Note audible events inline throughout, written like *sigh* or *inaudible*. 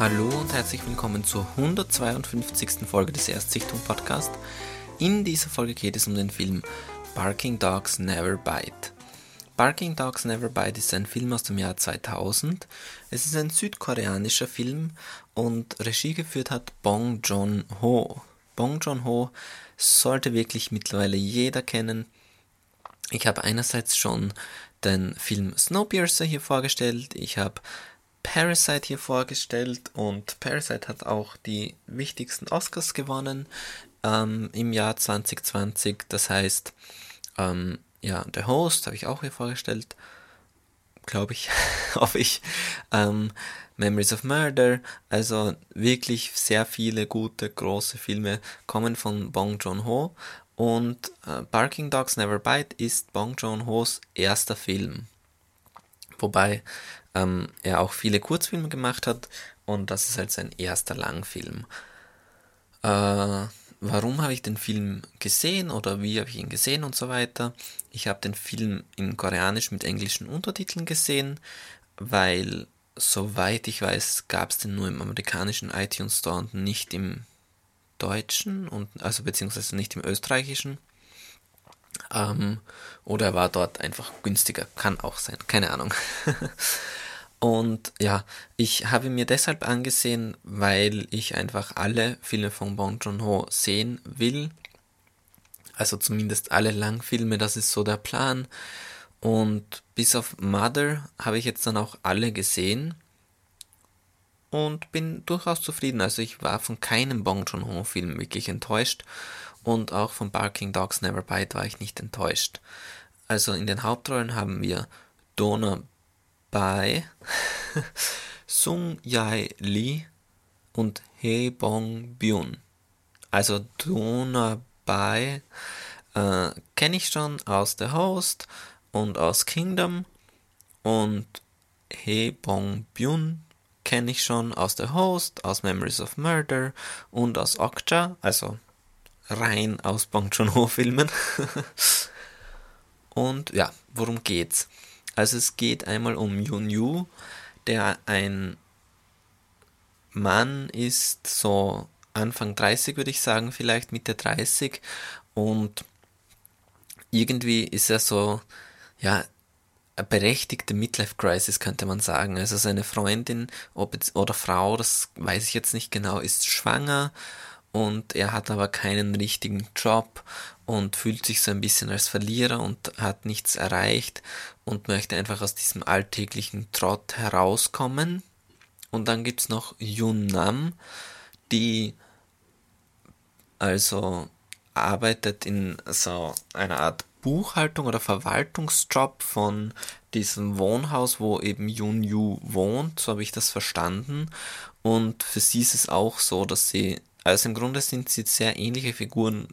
Hallo und herzlich willkommen zur 152. Folge des Erstsichtung Podcast. In dieser Folge geht es um den Film Barking Dogs Never Bite. Barking Dogs Never Bite ist ein Film aus dem Jahr 2000. Es ist ein südkoreanischer Film und Regie geführt hat Bong Joon-ho. Bong Joon-ho sollte wirklich mittlerweile jeder kennen. Ich habe einerseits schon den Film Snowpiercer hier vorgestellt, ich habe Parasite hier vorgestellt und Parasite hat auch die wichtigsten Oscars gewonnen ähm, im Jahr 2020. Das heißt, ähm, ja, der Host habe ich auch hier vorgestellt, glaube ich, *laughs* hoffe ich. Ähm, Memories of Murder, also wirklich sehr viele gute, große Filme kommen von Bong Joon-ho und äh, Barking Dogs Never Bite ist Bong Joon-hos erster Film. Wobei ähm, er auch viele Kurzfilme gemacht hat und das ist halt sein erster Langfilm. Äh, warum habe ich den Film gesehen oder wie habe ich ihn gesehen und so weiter? Ich habe den Film in Koreanisch mit englischen Untertiteln gesehen, weil soweit ich weiß, gab es den nur im amerikanischen iTunes Store und nicht im deutschen und also beziehungsweise nicht im österreichischen. Ähm, oder er war dort einfach günstiger, kann auch sein, keine Ahnung. *laughs* Und ja, ich habe mir deshalb angesehen, weil ich einfach alle Filme von Bong Joon-ho sehen will. Also zumindest alle Langfilme, das ist so der Plan. Und bis auf Mother habe ich jetzt dann auch alle gesehen und bin durchaus zufrieden. Also ich war von keinem Bong Joon-ho Film wirklich enttäuscht und auch von Barking Dogs Never Bite war ich nicht enttäuscht. Also in den Hauptrollen haben wir Dona Bai, *laughs* Sung Yae Lee und Hee Bong Byun. Also Dona Bai äh, kenne ich schon aus The Host und aus Kingdom und Hee Bong Byun kenne ich schon aus The Host, aus Memories of Murder und aus Okja, also rein aus Bong Joon-ho Filmen. *laughs* und ja, worum geht's? Also es geht einmal um Yun Yu, der ein Mann ist, so Anfang 30 würde ich sagen, vielleicht Mitte 30 und irgendwie ist er so, ja, berechtigte Midlife-Crisis, könnte man sagen. Also seine Freundin ob oder Frau, das weiß ich jetzt nicht genau, ist schwanger und er hat aber keinen richtigen Job und fühlt sich so ein bisschen als Verlierer und hat nichts erreicht und möchte einfach aus diesem alltäglichen Trott herauskommen. Und dann gibt es noch Yunam, die also arbeitet in so einer Art Buchhaltung oder Verwaltungsjob von diesem Wohnhaus, wo eben Yun Yu wohnt, so habe ich das verstanden. Und für sie ist es auch so, dass sie also im Grunde sind sie sehr ähnliche Figuren,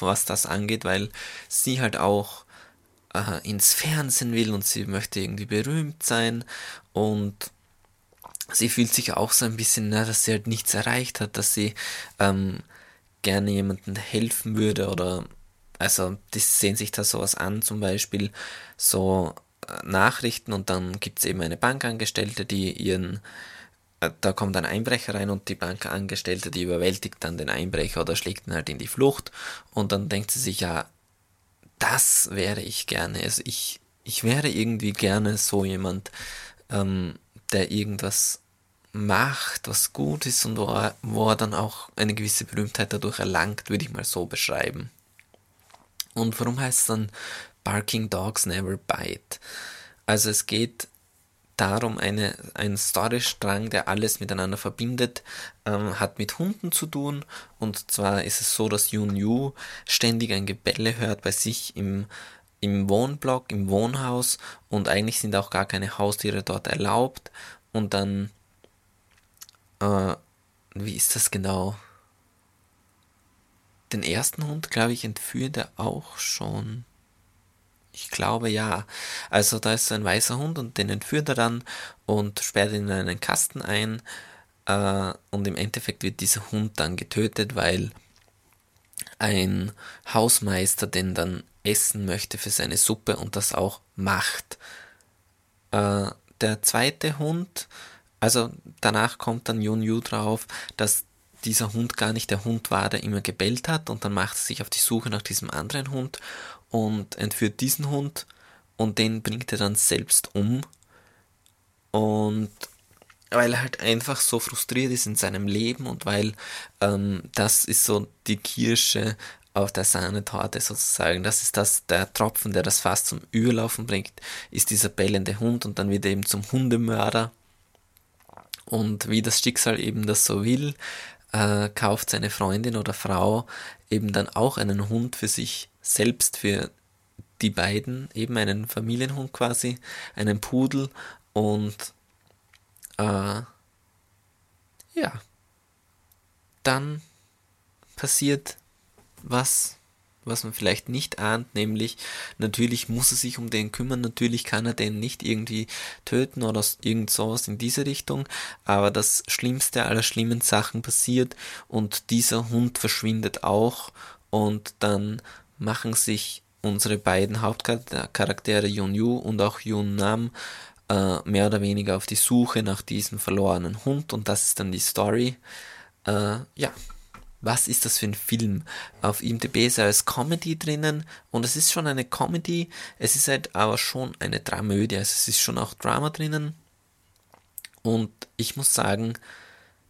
was das angeht, weil sie halt auch äh, ins Fernsehen will und sie möchte irgendwie berühmt sein und sie fühlt sich auch so ein bisschen, na, dass sie halt nichts erreicht hat, dass sie ähm, gerne jemandem helfen würde oder also die sehen sich da sowas an, zum Beispiel so äh, Nachrichten und dann gibt es eben eine Bankangestellte, die ihren äh, da kommt ein Einbrecher rein und die Bankangestellte, die überwältigt dann den Einbrecher oder schlägt ihn halt in die Flucht und dann denkt sie sich, ja, das wäre ich gerne. Also ich, ich wäre irgendwie gerne so jemand, ähm, der irgendwas macht, was gut ist und wo er, wo er dann auch eine gewisse Berühmtheit dadurch erlangt, würde ich mal so beschreiben. Und warum heißt es dann Barking Dogs Never Bite? Also es geht darum, eine, ein Storystrang, der alles miteinander verbindet, ähm, hat mit Hunden zu tun. Und zwar ist es so, dass Yun Yu ständig ein Gebelle hört bei sich im, im Wohnblock, im Wohnhaus und eigentlich sind auch gar keine Haustiere dort erlaubt. Und dann, äh, wie ist das genau? Den ersten Hund, glaube ich, entführt er auch schon. Ich glaube ja. Also da ist so ein weißer Hund und den entführt er dann und sperrt ihn in einen Kasten ein. Äh, und im Endeffekt wird dieser Hund dann getötet, weil ein Hausmeister den dann essen möchte für seine Suppe und das auch macht. Äh, der zweite Hund also danach kommt dann Yun Yu drauf, dass dieser Hund gar nicht der Hund war, der immer gebellt hat und dann macht sie sich auf die Suche nach diesem anderen Hund und entführt diesen Hund und den bringt er dann selbst um und weil er halt einfach so frustriert ist in seinem Leben und weil ähm, das ist so die Kirsche auf der Sahnetorte sozusagen. Das ist das, der Tropfen, der das Fass zum Überlaufen bringt, ist dieser bellende Hund und dann wird er eben zum Hundemörder. Und wie das Schicksal eben das so will, äh, kauft seine Freundin oder Frau eben dann auch einen Hund für sich selbst, für die beiden, eben einen Familienhund quasi, einen Pudel und äh, ja, dann passiert was, was man vielleicht nicht ahnt, nämlich natürlich muss er sich um den kümmern, natürlich kann er den nicht irgendwie töten oder irgend sowas in diese Richtung, aber das Schlimmste aller schlimmen Sachen passiert und dieser Hund verschwindet auch und dann machen sich unsere beiden Hauptcharaktere Yun Yu und auch Yun Nam äh, mehr oder weniger auf die Suche nach diesem verlorenen Hund und das ist dann die Story. Äh, ja, was ist das für ein Film? Auf IMDb ist er als Comedy drinnen und es ist schon eine Comedy, es ist halt aber schon eine Dramödie, also es ist schon auch Drama drinnen. Und ich muss sagen,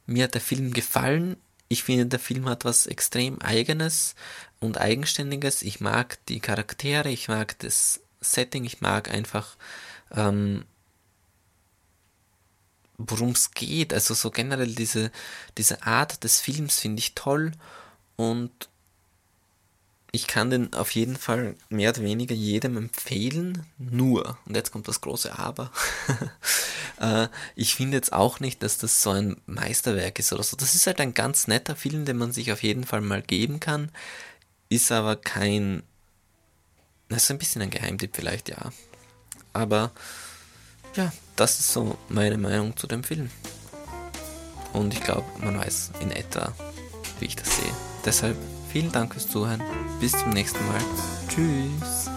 mir hat der Film gefallen. Ich finde, der Film hat was extrem Eigenes und Eigenständiges. Ich mag die Charaktere, ich mag das Setting, ich mag einfach ähm, worum es geht. Also so generell diese, diese Art des Films finde ich toll und ich kann den auf jeden Fall mehr oder weniger jedem empfehlen. Nur, und jetzt kommt das große Aber, *laughs* äh, ich finde jetzt auch nicht, dass das so ein Meisterwerk ist oder so. Das ist halt ein ganz netter Film, den man sich auf jeden Fall mal geben kann, ist aber kein, das ist ein bisschen ein Geheimtipp vielleicht, ja. Aber ja, das ist so meine Meinung zu dem Film. Und ich glaube, man weiß in etwa, wie ich das sehe. Deshalb vielen Dank fürs Zuhören. Bis zum nächsten Mal. Tschüss.